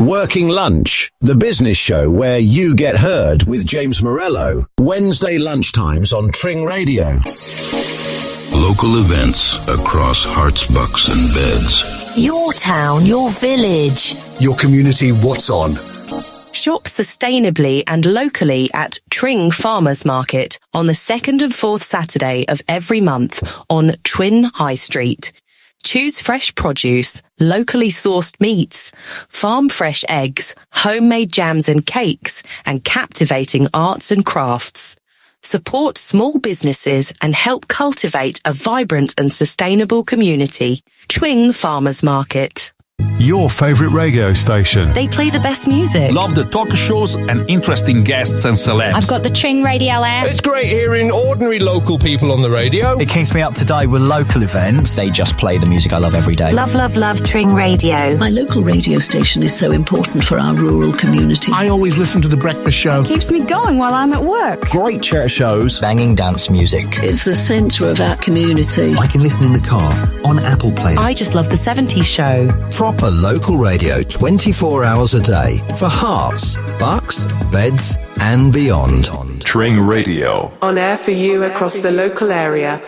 Working Lunch, the business show where you get heard with James Morello. Wednesday lunchtimes on Tring Radio. Local events across Herts, bucks, and beds. Your town, your village. Your community, what's on? Shop sustainably and locally at Tring Farmers Market on the second and fourth Saturday of every month on Tring High Street. Choose fresh produce, locally sourced meats, farm fresh eggs, homemade jams and cakes, and captivating arts and crafts. Support small businesses and help cultivate a vibrant and sustainable community. Tring Farmers Market. Your favourite radio station. They play the best music. Love the talk shows and interesting guests and celebs. I've got the Tring Radio app. It's great hearing ordinary local people on the radio. It keeps me up to date with local events. They just play the music I love every day. Love, love, love Tring Radio. My local radio station is so important for our rural community. I always listen to The Breakfast Show. Keeps me going while I'm at work. Great church shows, banging dance music. It's the centre of our community. I can listen in the car, on Apple Play. I just love the 70s show. Proper local radio 24 hours a day for Herts, bucks, beds, and beyond. Tring Radio. On air for you across the local area.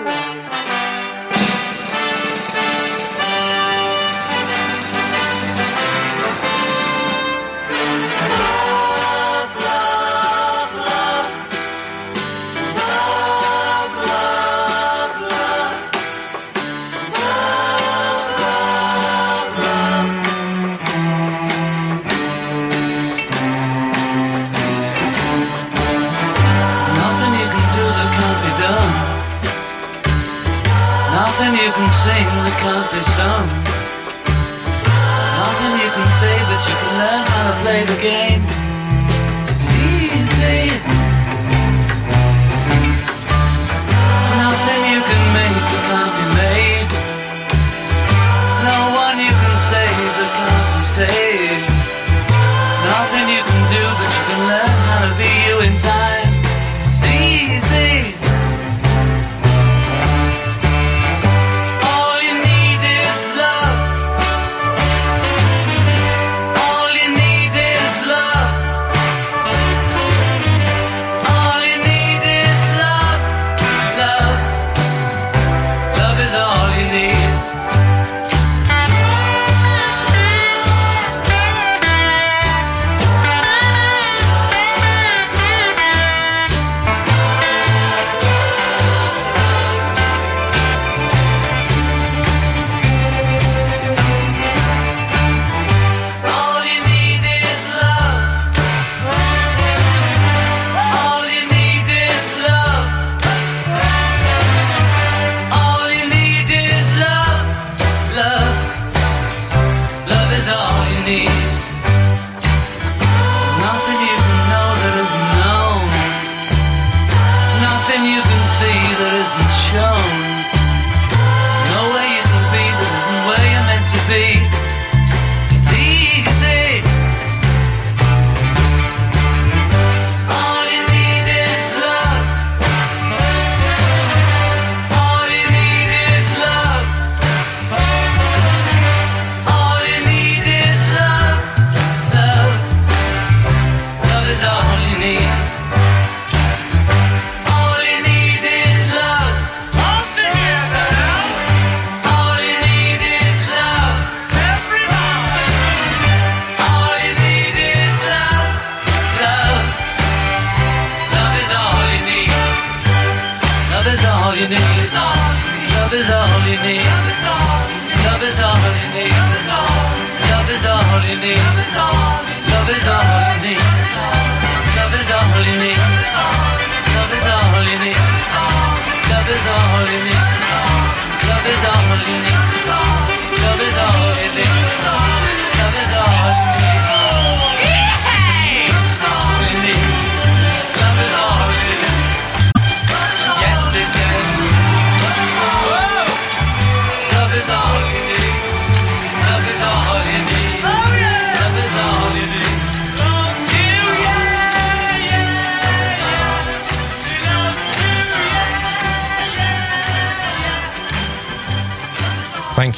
can sing that can't be sung. Nothing you can say, but you can learn how to play the game.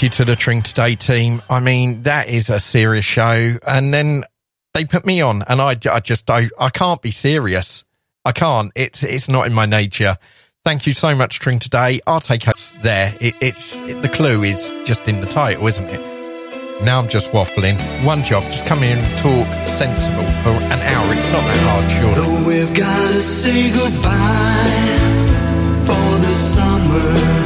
You to the Tring Today team. I mean, that is a serious show. And then they put me on and I, I just, I, I can't be serious. I can't. It's, it's not in my nature. Thank you so much, Tring Today. I'll take us there. It, it's, it, the clue is just in the title, isn't it? Now I'm just waffling. One job, just come in and talk sensible for an hour. It's not that hard, sure. Though we've got to say goodbye for the summer.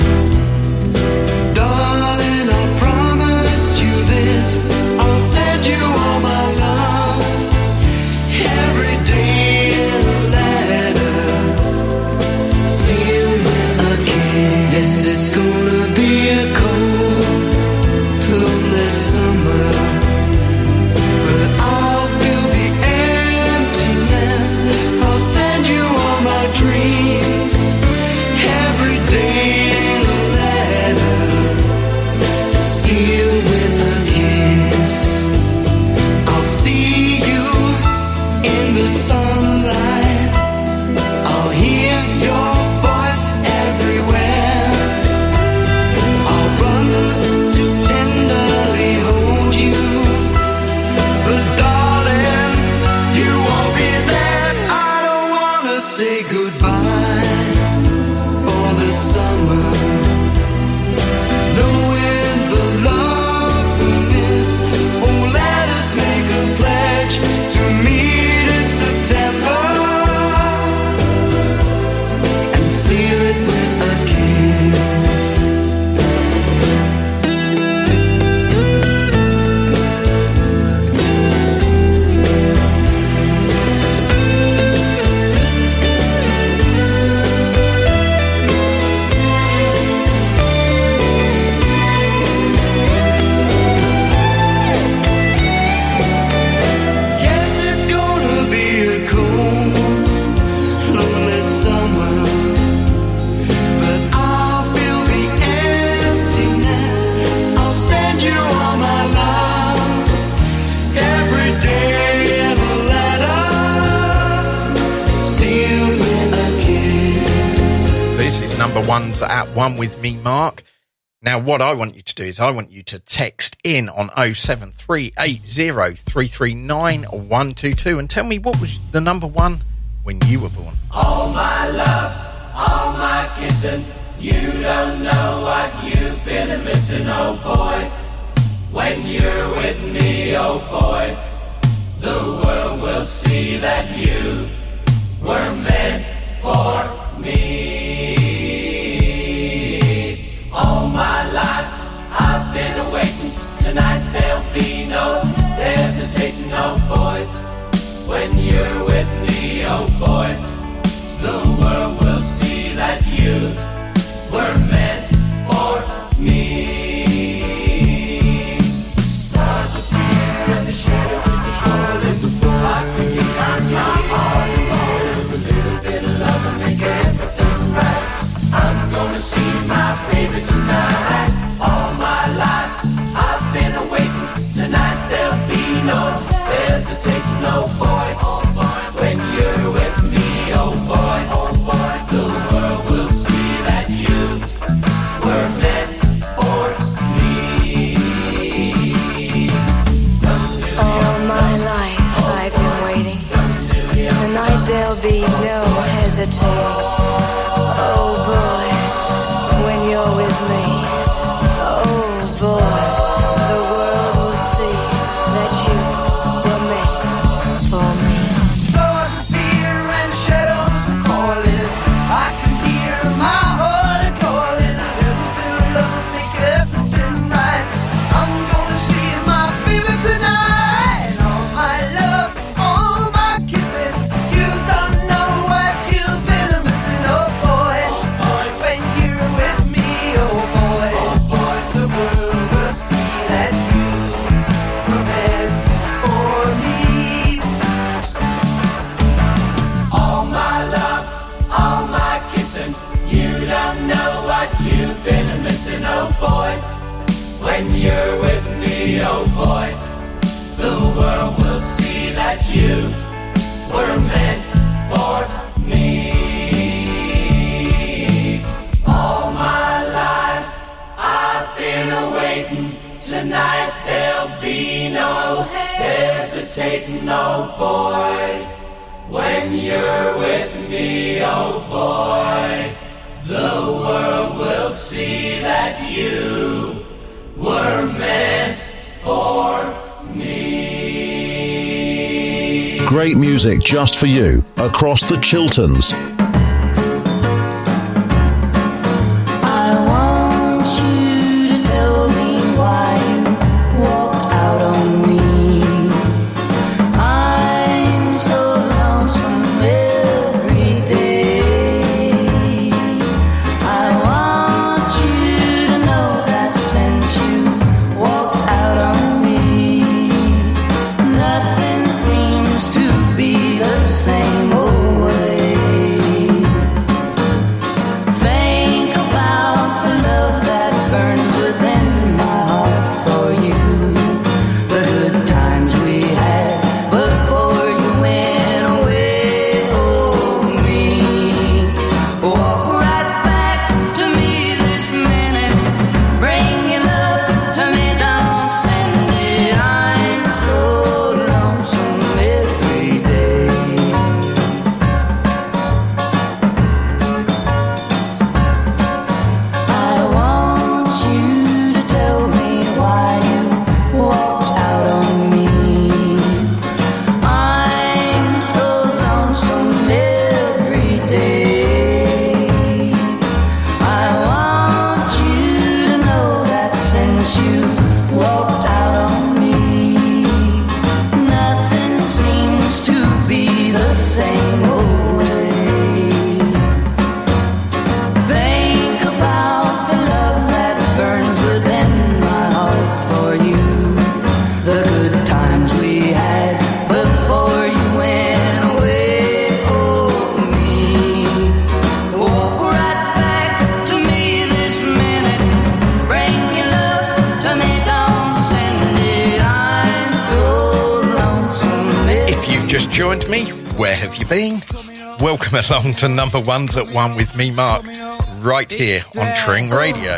One with me, Mark. Now, what I want you to do is I want you to text in on 07380 and tell me what was the number one when you were born. All my love, all my kissing. You don't know what you've been missing, oh boy. When you're with me, oh boy, the world will see that you were meant for me. No hesitating, oh boy. When you're with me, oh boy, just for you across the Chilterns. To number ones at one with me, Mark, right here on Tring Radio.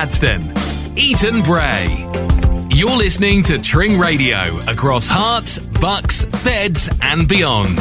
Gaddesden, Eaton Bray. You're listening to Tring Radio across Herts, bucks, beds, and beyond.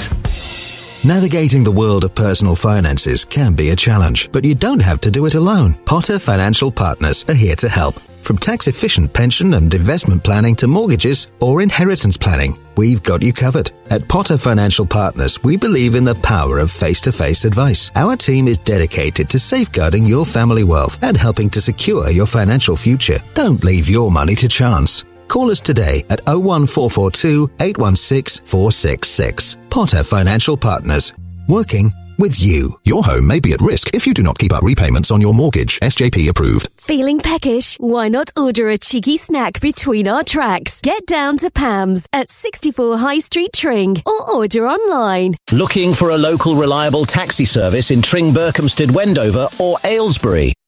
Navigating the world of personal finances can be a challenge, but you don't have to do it alone. Potter Financial Partners are here to help. From tax efficient pension and investment planning to mortgages or inheritance planning, we've got you covered. At Potter Financial Partners, we believe in the power of face to face advice. Our team is dedicated to safeguarding your family wealth and helping to secure your financial future. Don't leave your money to chance. Call us today at 01442 816 466. Potter Financial Partners. Working with you. Your home may be at risk if you do not keep up repayments on your mortgage. SJP approved. Feeling peckish? Why not order a cheeky snack between our tracks? Get down to Pam's at 64 High Street Tring or order online. Looking for a local reliable taxi service in Tring, Berkhamsted, Wendover or Aylesbury?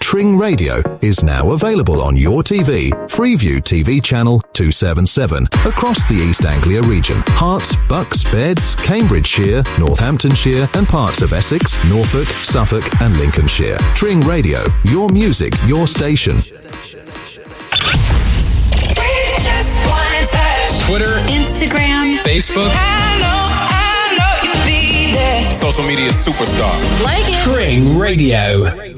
Tring Radio is now available on your TV, Freeview TV channel 277, across the East Anglia region. Herts, Bucks, Beds, Cambridgeshire, Northamptonshire, and parts of Essex, Norfolk, Suffolk, and Lincolnshire. Tring Radio, your music, your station. Twitter, Instagram, Facebook. Social media superstar. Like it. Tring Radio.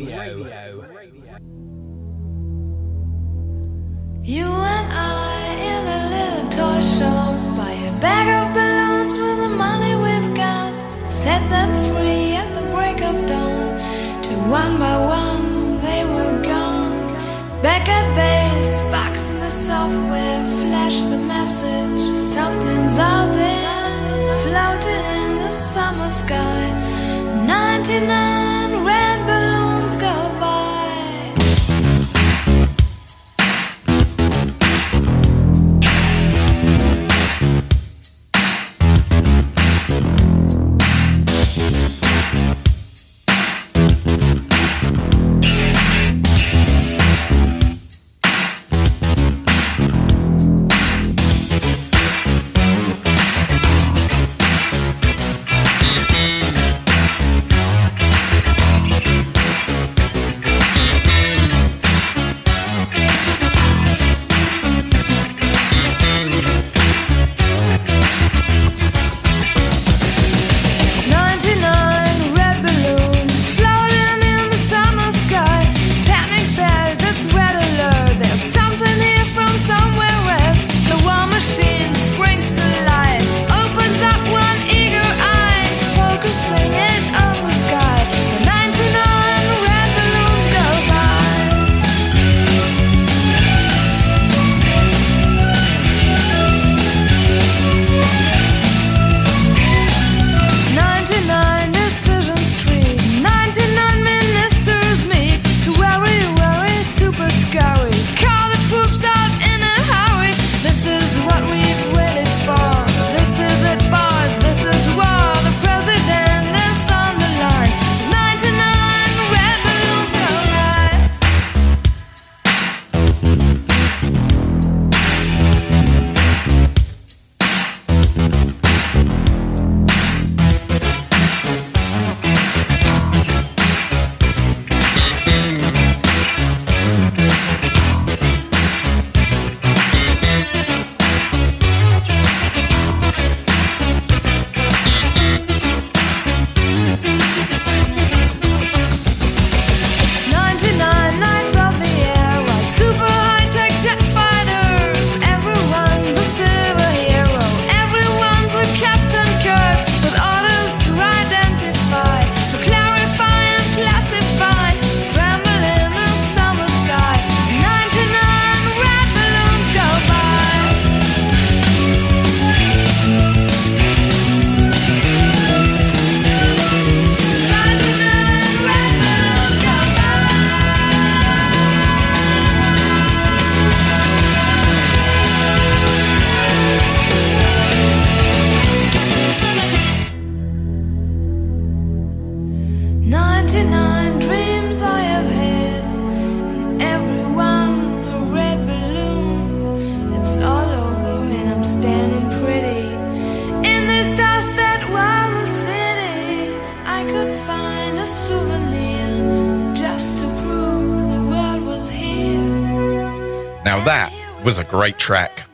You and I in a little toy shop buy a bag of balloons with the money we've got. Set them free at the break of dawn. To one by one they were gone. Back at base, box in the software, flash the message. Something's out there, floating in the summer sky. 99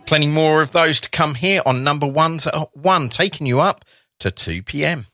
Plenty more of those to come here on number ones uh, one, taking you up to 2 p.m.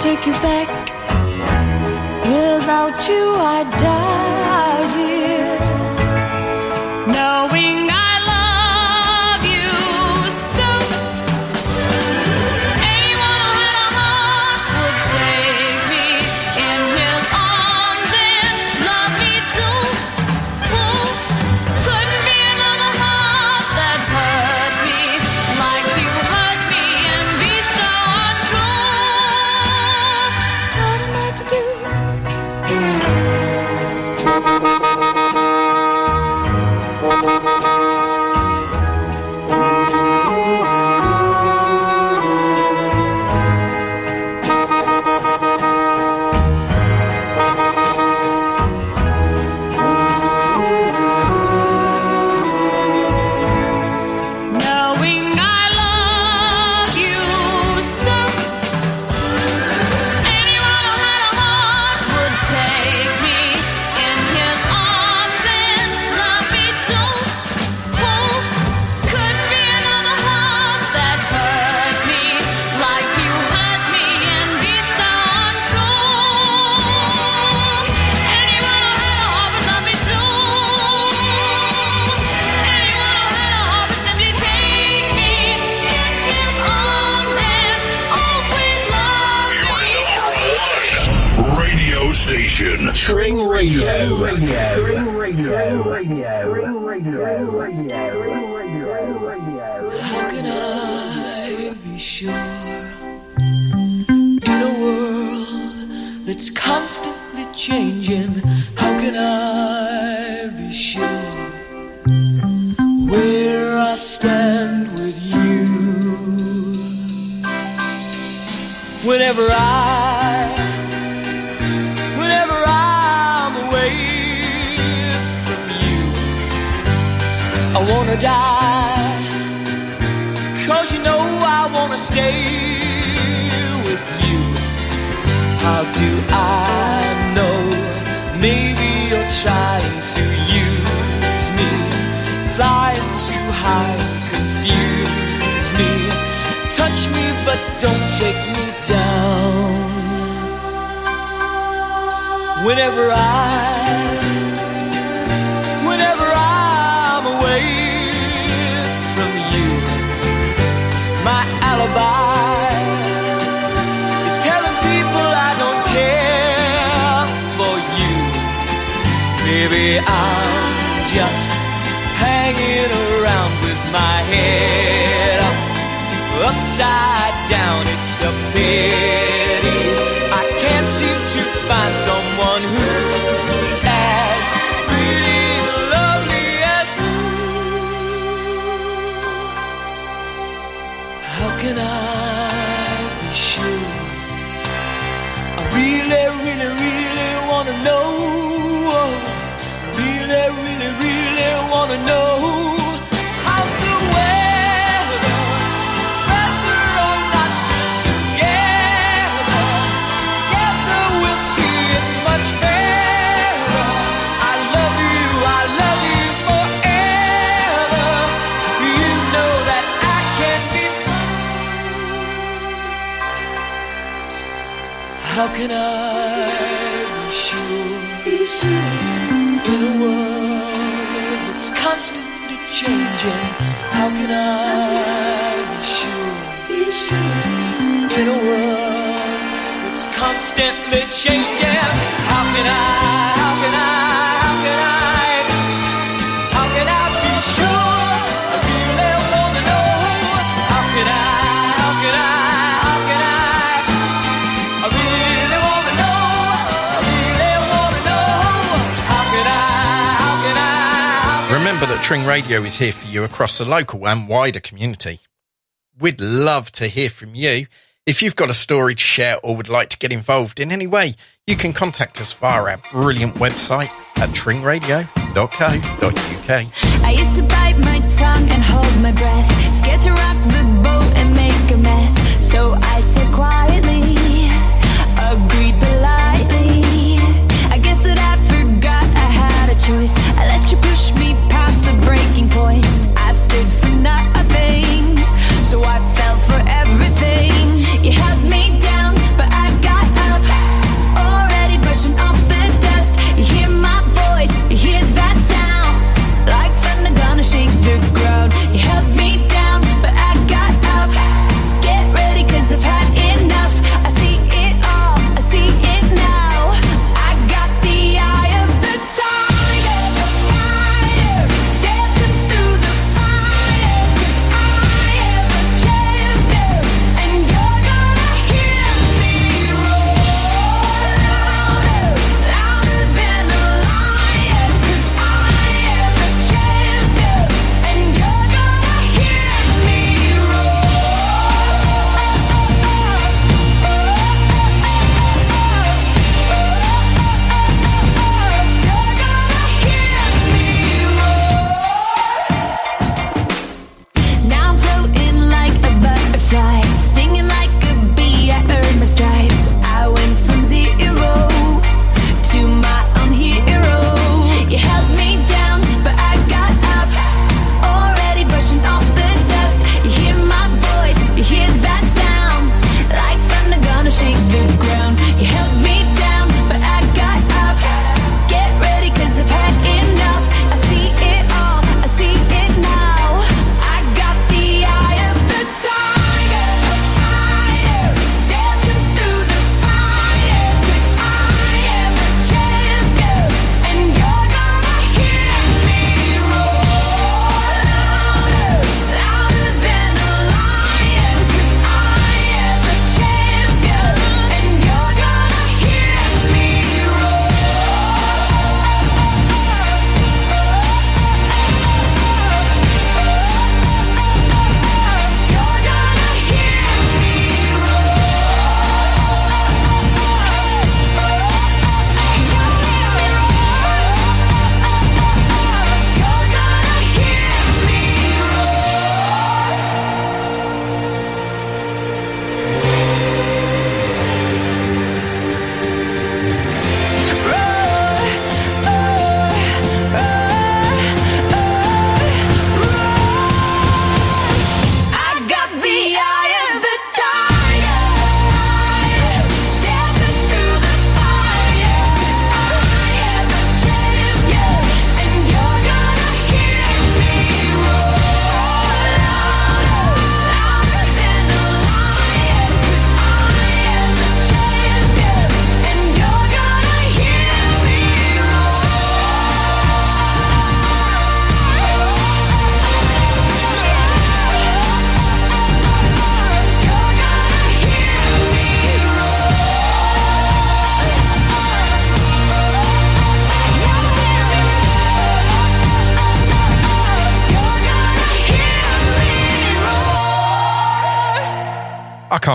take you back. Without you, I die, dear. stand with you. Whenever I, whenever I'm away from you, I wanna die. Cause you know I wanna stay with you. How do I? but don't take me down. Whenever I, whenever I'm away from you, my alibi is telling people I don't care for you. Maybe I'm just hanging around with my head upside down. It's a pity I can't seem to find someone who's as pretty and lovely as you. How can I be sure? I really, really, really wanna know. Really, really, really wanna know. How can I be sure? Be sure. In a world that's constantly changing, how can I be sure? Be sure. In a world that's constantly changing, how can I? Remember that Tring Radio is here for you across the local and wider community. We'd love to hear from you. If you've got a story to share or would like to get involved in any way, you can contact us via our brilliant website at tringradio.co.uk. I used to bite my tongue and hold my breath, scared to rock the boat and make a mess. So I said quietly, choice. I let you push me past the breaking point. I stood for nothing, so I fell for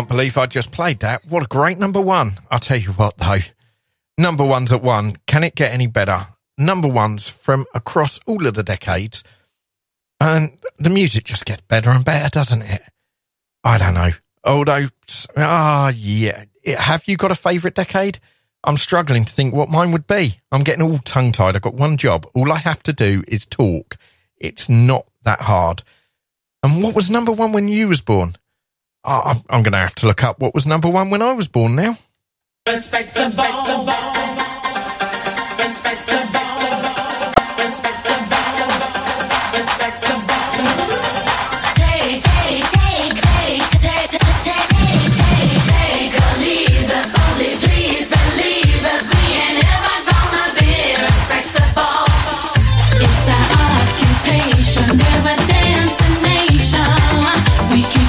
can't believe I just played that. What a great number one. I'll tell you what, though. Number ones at one. Can it get any better? Number ones from across all of the decades. And the music just gets better and better, doesn't it? I don't know. Although, ah, yeah. Have you got a favourite decade? I'm struggling to think what mine would be. I'm getting all tongue tied. I've got one job. All I have to do is talk. It's not that hard. And what was number one when you was born? I'm, I'm going to have to look up what was number one when I was born now. Respect. Respect. Respect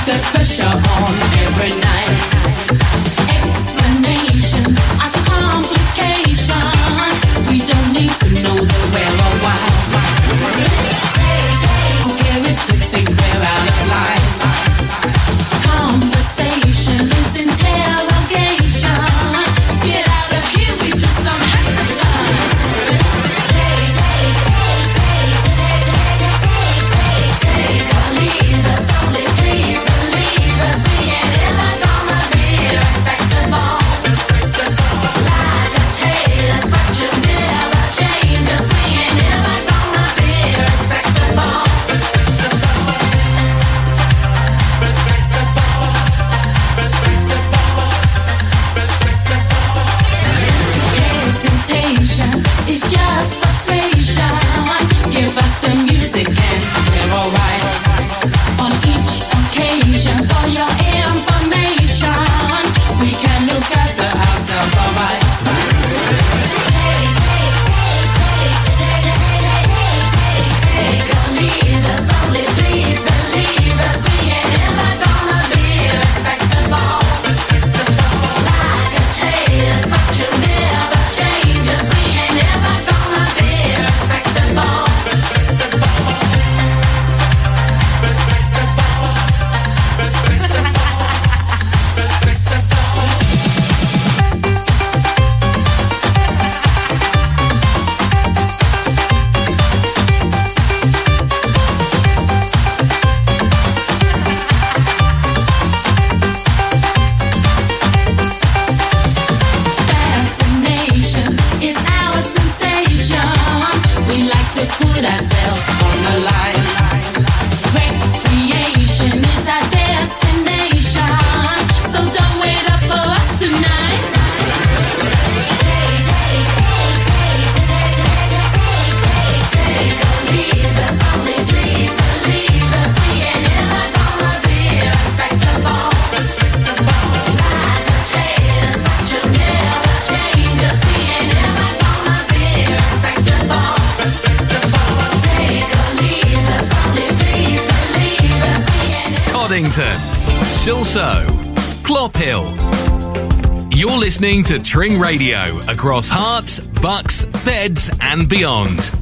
the pressure on every night. Silsoe, Clophill. You're listening to Tring Radio across Herts, Bucks, Beds, and beyond.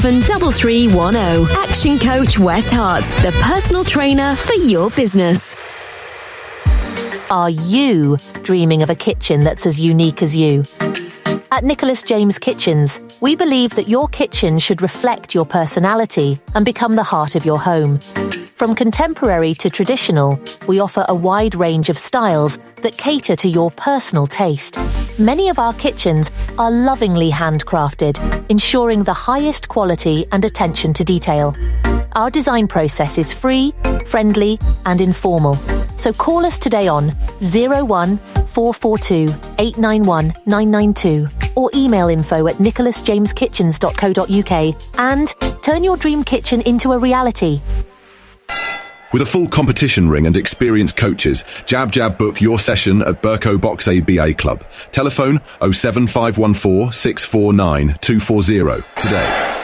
773310. Action Coach West Herts, the personal trainer for your business. Are you dreaming of a kitchen that's as unique as you? At Nicholas James Kitchens, we believe that your kitchen should reflect your personality and become the heart of your home. From contemporary to traditional, we offer a wide range of styles that cater to your personal taste. Many of our kitchens are lovingly handcrafted, ensuring the highest quality and attention to detail. Our design process is free, friendly, and informal. So call us today on 01 442 891 992 or email info at nicholasjameskitchens.co.uk and turn your dream kitchen into a reality. With a full competition ring and experienced coaches, Jab Jab book your session at Berko Box ABA Club. Telephone 07514 649 240 today.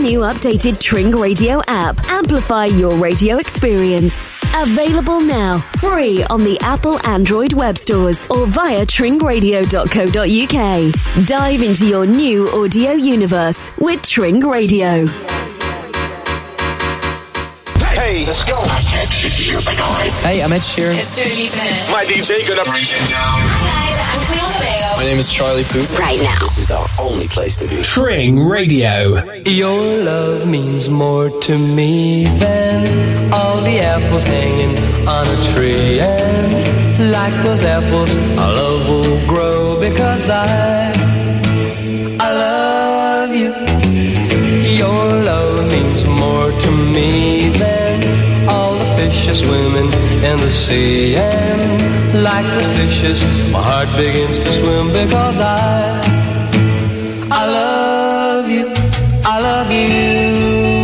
new updated Tring Radio app. Amplify your radio experience. Available now, free on the Apple Android web stores or via tringradio.co.uk. Dive into your new audio universe with Tring Radio. Hey, let's go. Hey, I'm Ed Sheeran. It's Dua Lipa. My DJ gonna break it down. My name is Charlie Puth. Right now. This is the only place to be. Tring Radio. Your love means more to me than all the apples hanging on a tree. And like those apples, our love will grow because I, I love you. Your love means more to me than all the fishes swimming in the sea. And like those fishes, my heart begins to swim because I, I love you. I love you.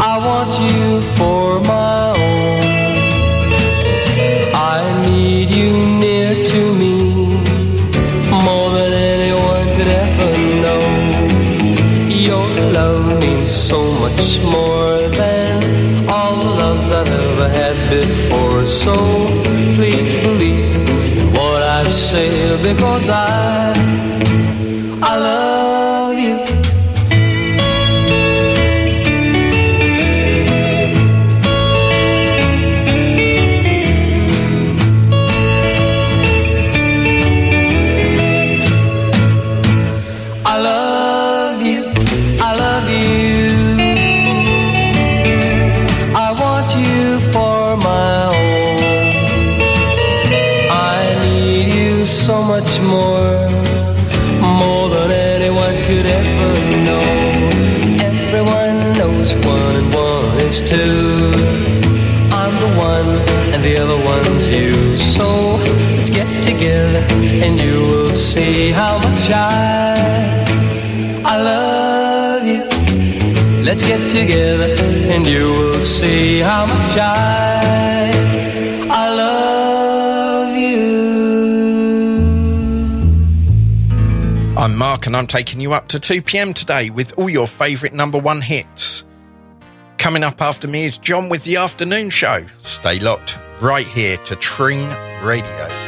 I want you for my get together, and you will see how much I, I love you. I'm Mark and I'm taking you up to 2 pm today with all your favourite number one hits. Coming up after me is John with the afternoon show. Stay locked right here to Tring Radio.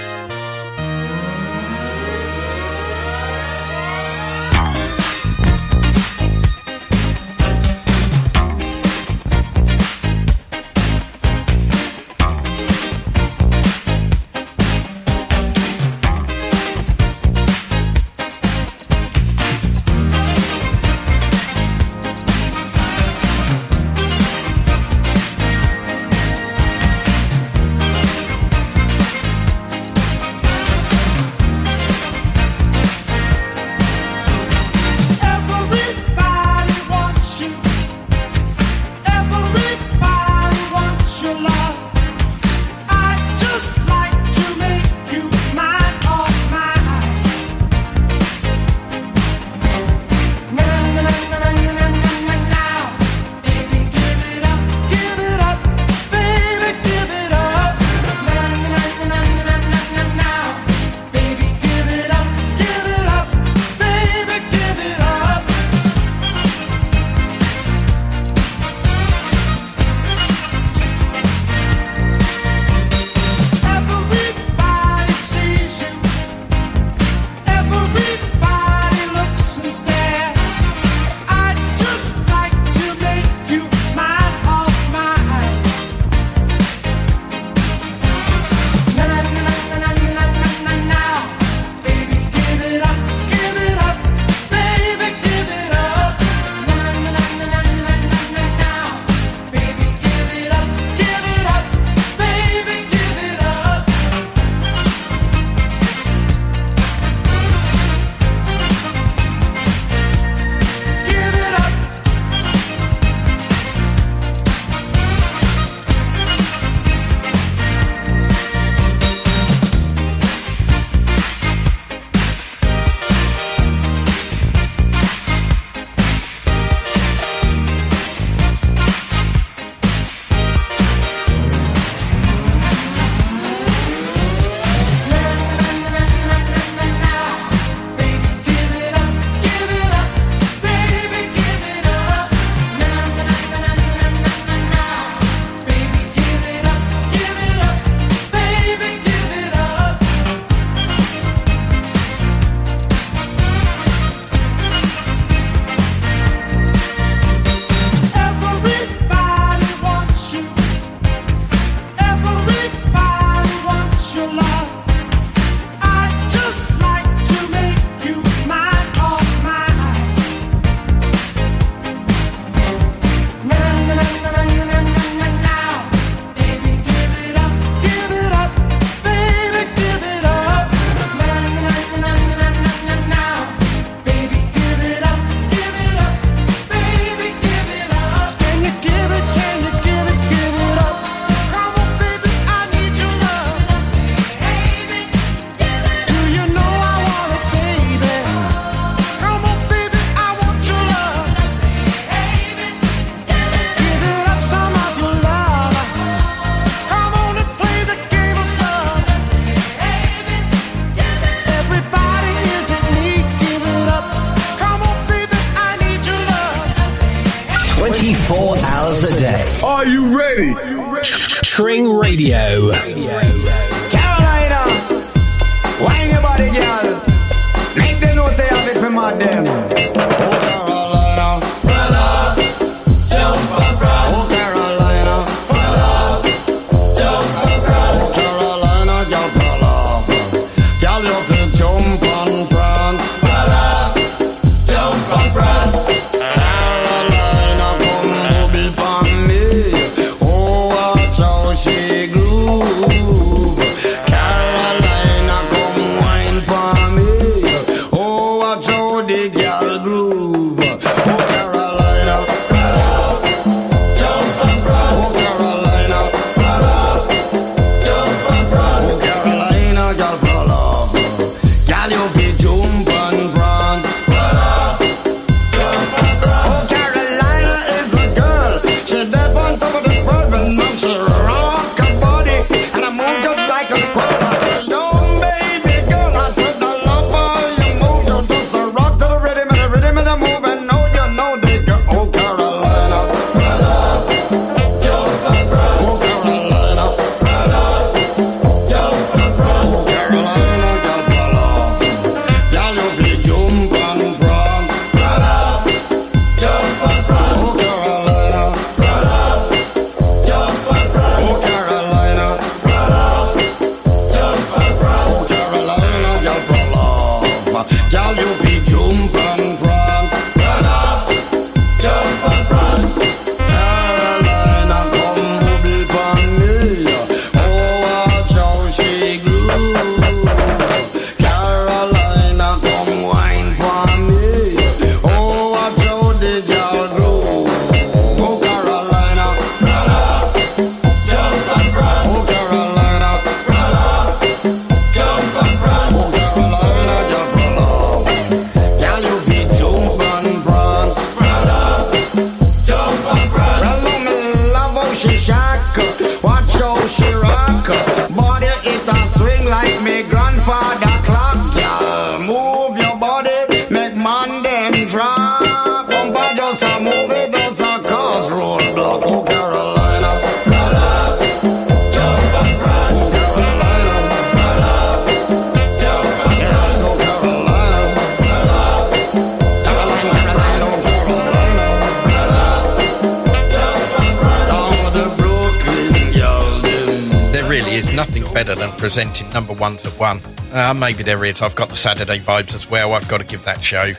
better than presenting number ones at one. Uh, maybe there is. I've got the Saturday vibes as well. I've got to give that show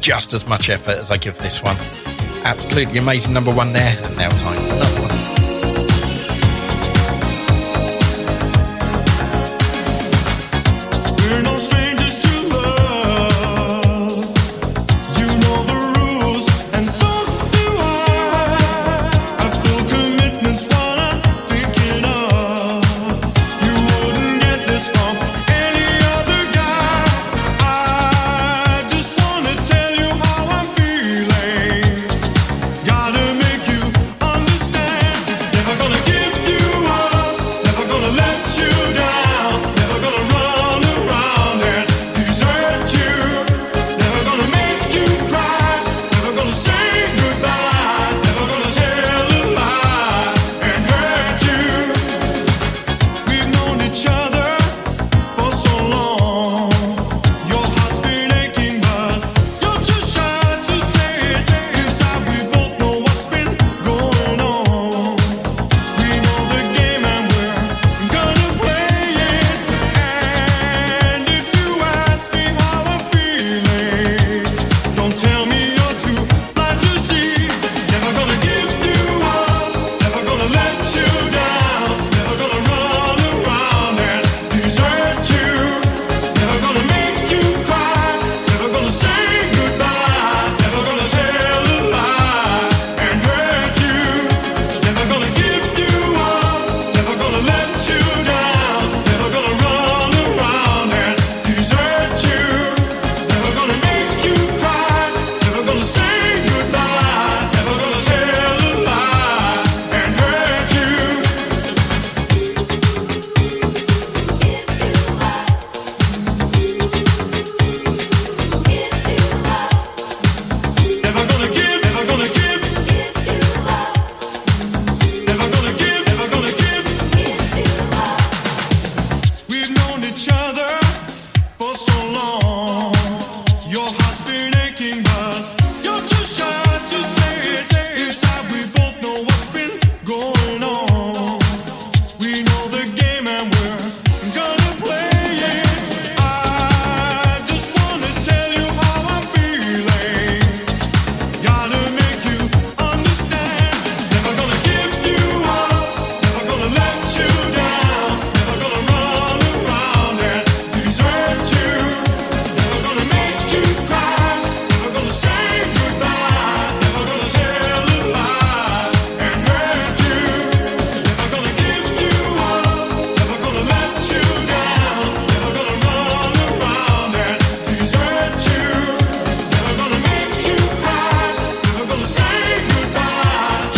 just as much effort as I give this one. Absolutely amazing number one there, and now time for another one.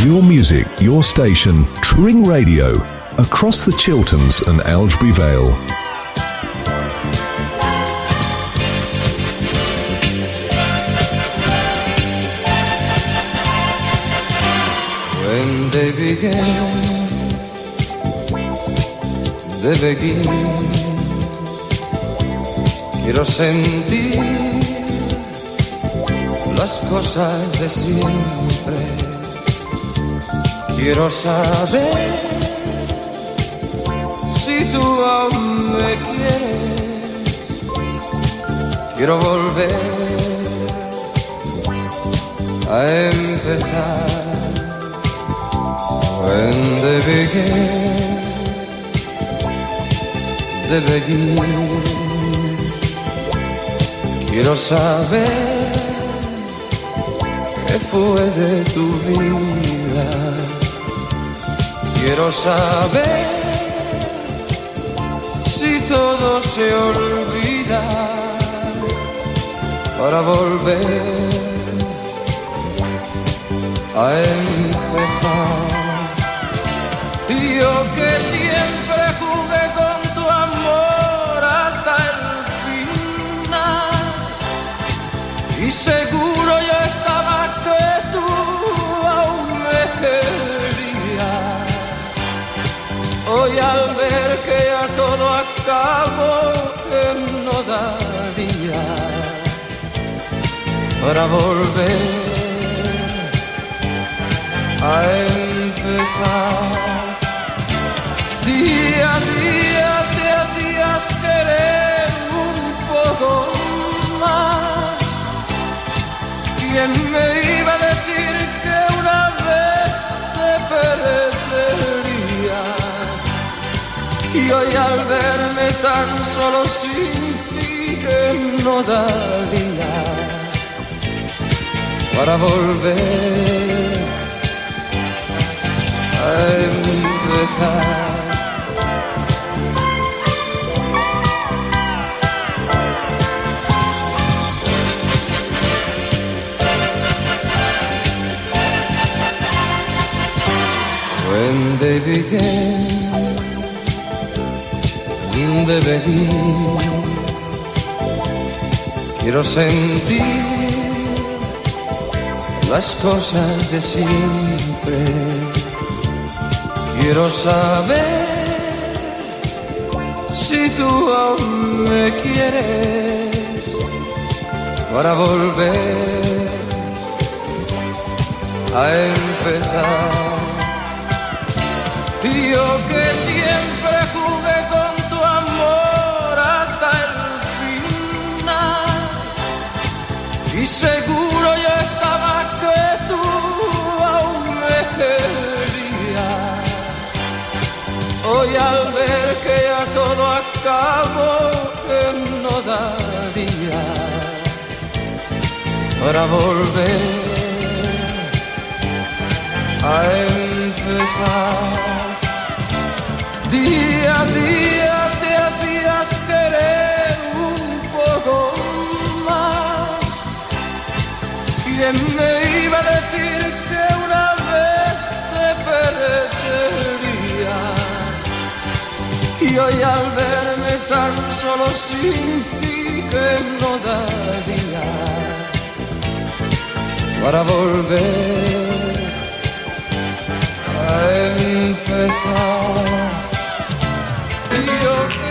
Your music, your station, Tring Radio, across the Chilterns and Aylesbury Vale. When they began de Beguine quiero sentir las cosas de siempre quiero saber si tú aún me quieres quiero volver a empezar when they began de begin. Quiero saber qué fue de tu vida. Quiero saber si todo se olvida para volver a empezar. Yo que siempre Hoy al ver que ya todo acabó, que no daría para volver a empezar. Día a día solo sin ti que no daría para volver a empezar. When they began de venir, quiero sentir las cosas de siempre. Quiero saber si tú aún me quieres para volver a empezar. Yo que siempre acabó, que no daría para volver a empezar. Día a día te hacías querer un poco más. ¿Quién me iba a decir que una vez te perdería? Y hoy al verme tan solo sin ti que no daría para volver a empezar. Y yo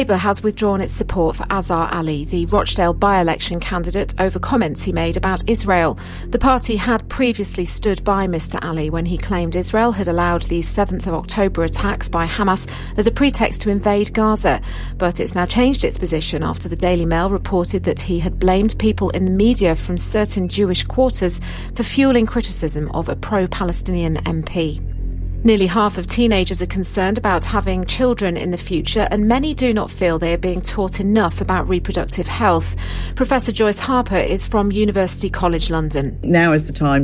Labour has withdrawn its support for Azhar Ali, the Rochdale by election candidate, over comments he made about Israel. The party had previously stood by Mr. Ali when he claimed Israel had allowed the 7th of October attacks by Hamas as a pretext to invade Gaza. But it's now changed its position after the Daily Mail reported that he had blamed people in the media from certain Jewish quarters for fueling criticism of a pro Palestinian MP. Nearly half of teenagers are concerned about having children in the future, and many do not feel they are being taught enough about reproductive health. Professor Joyce Harper is from University College London. Now is the time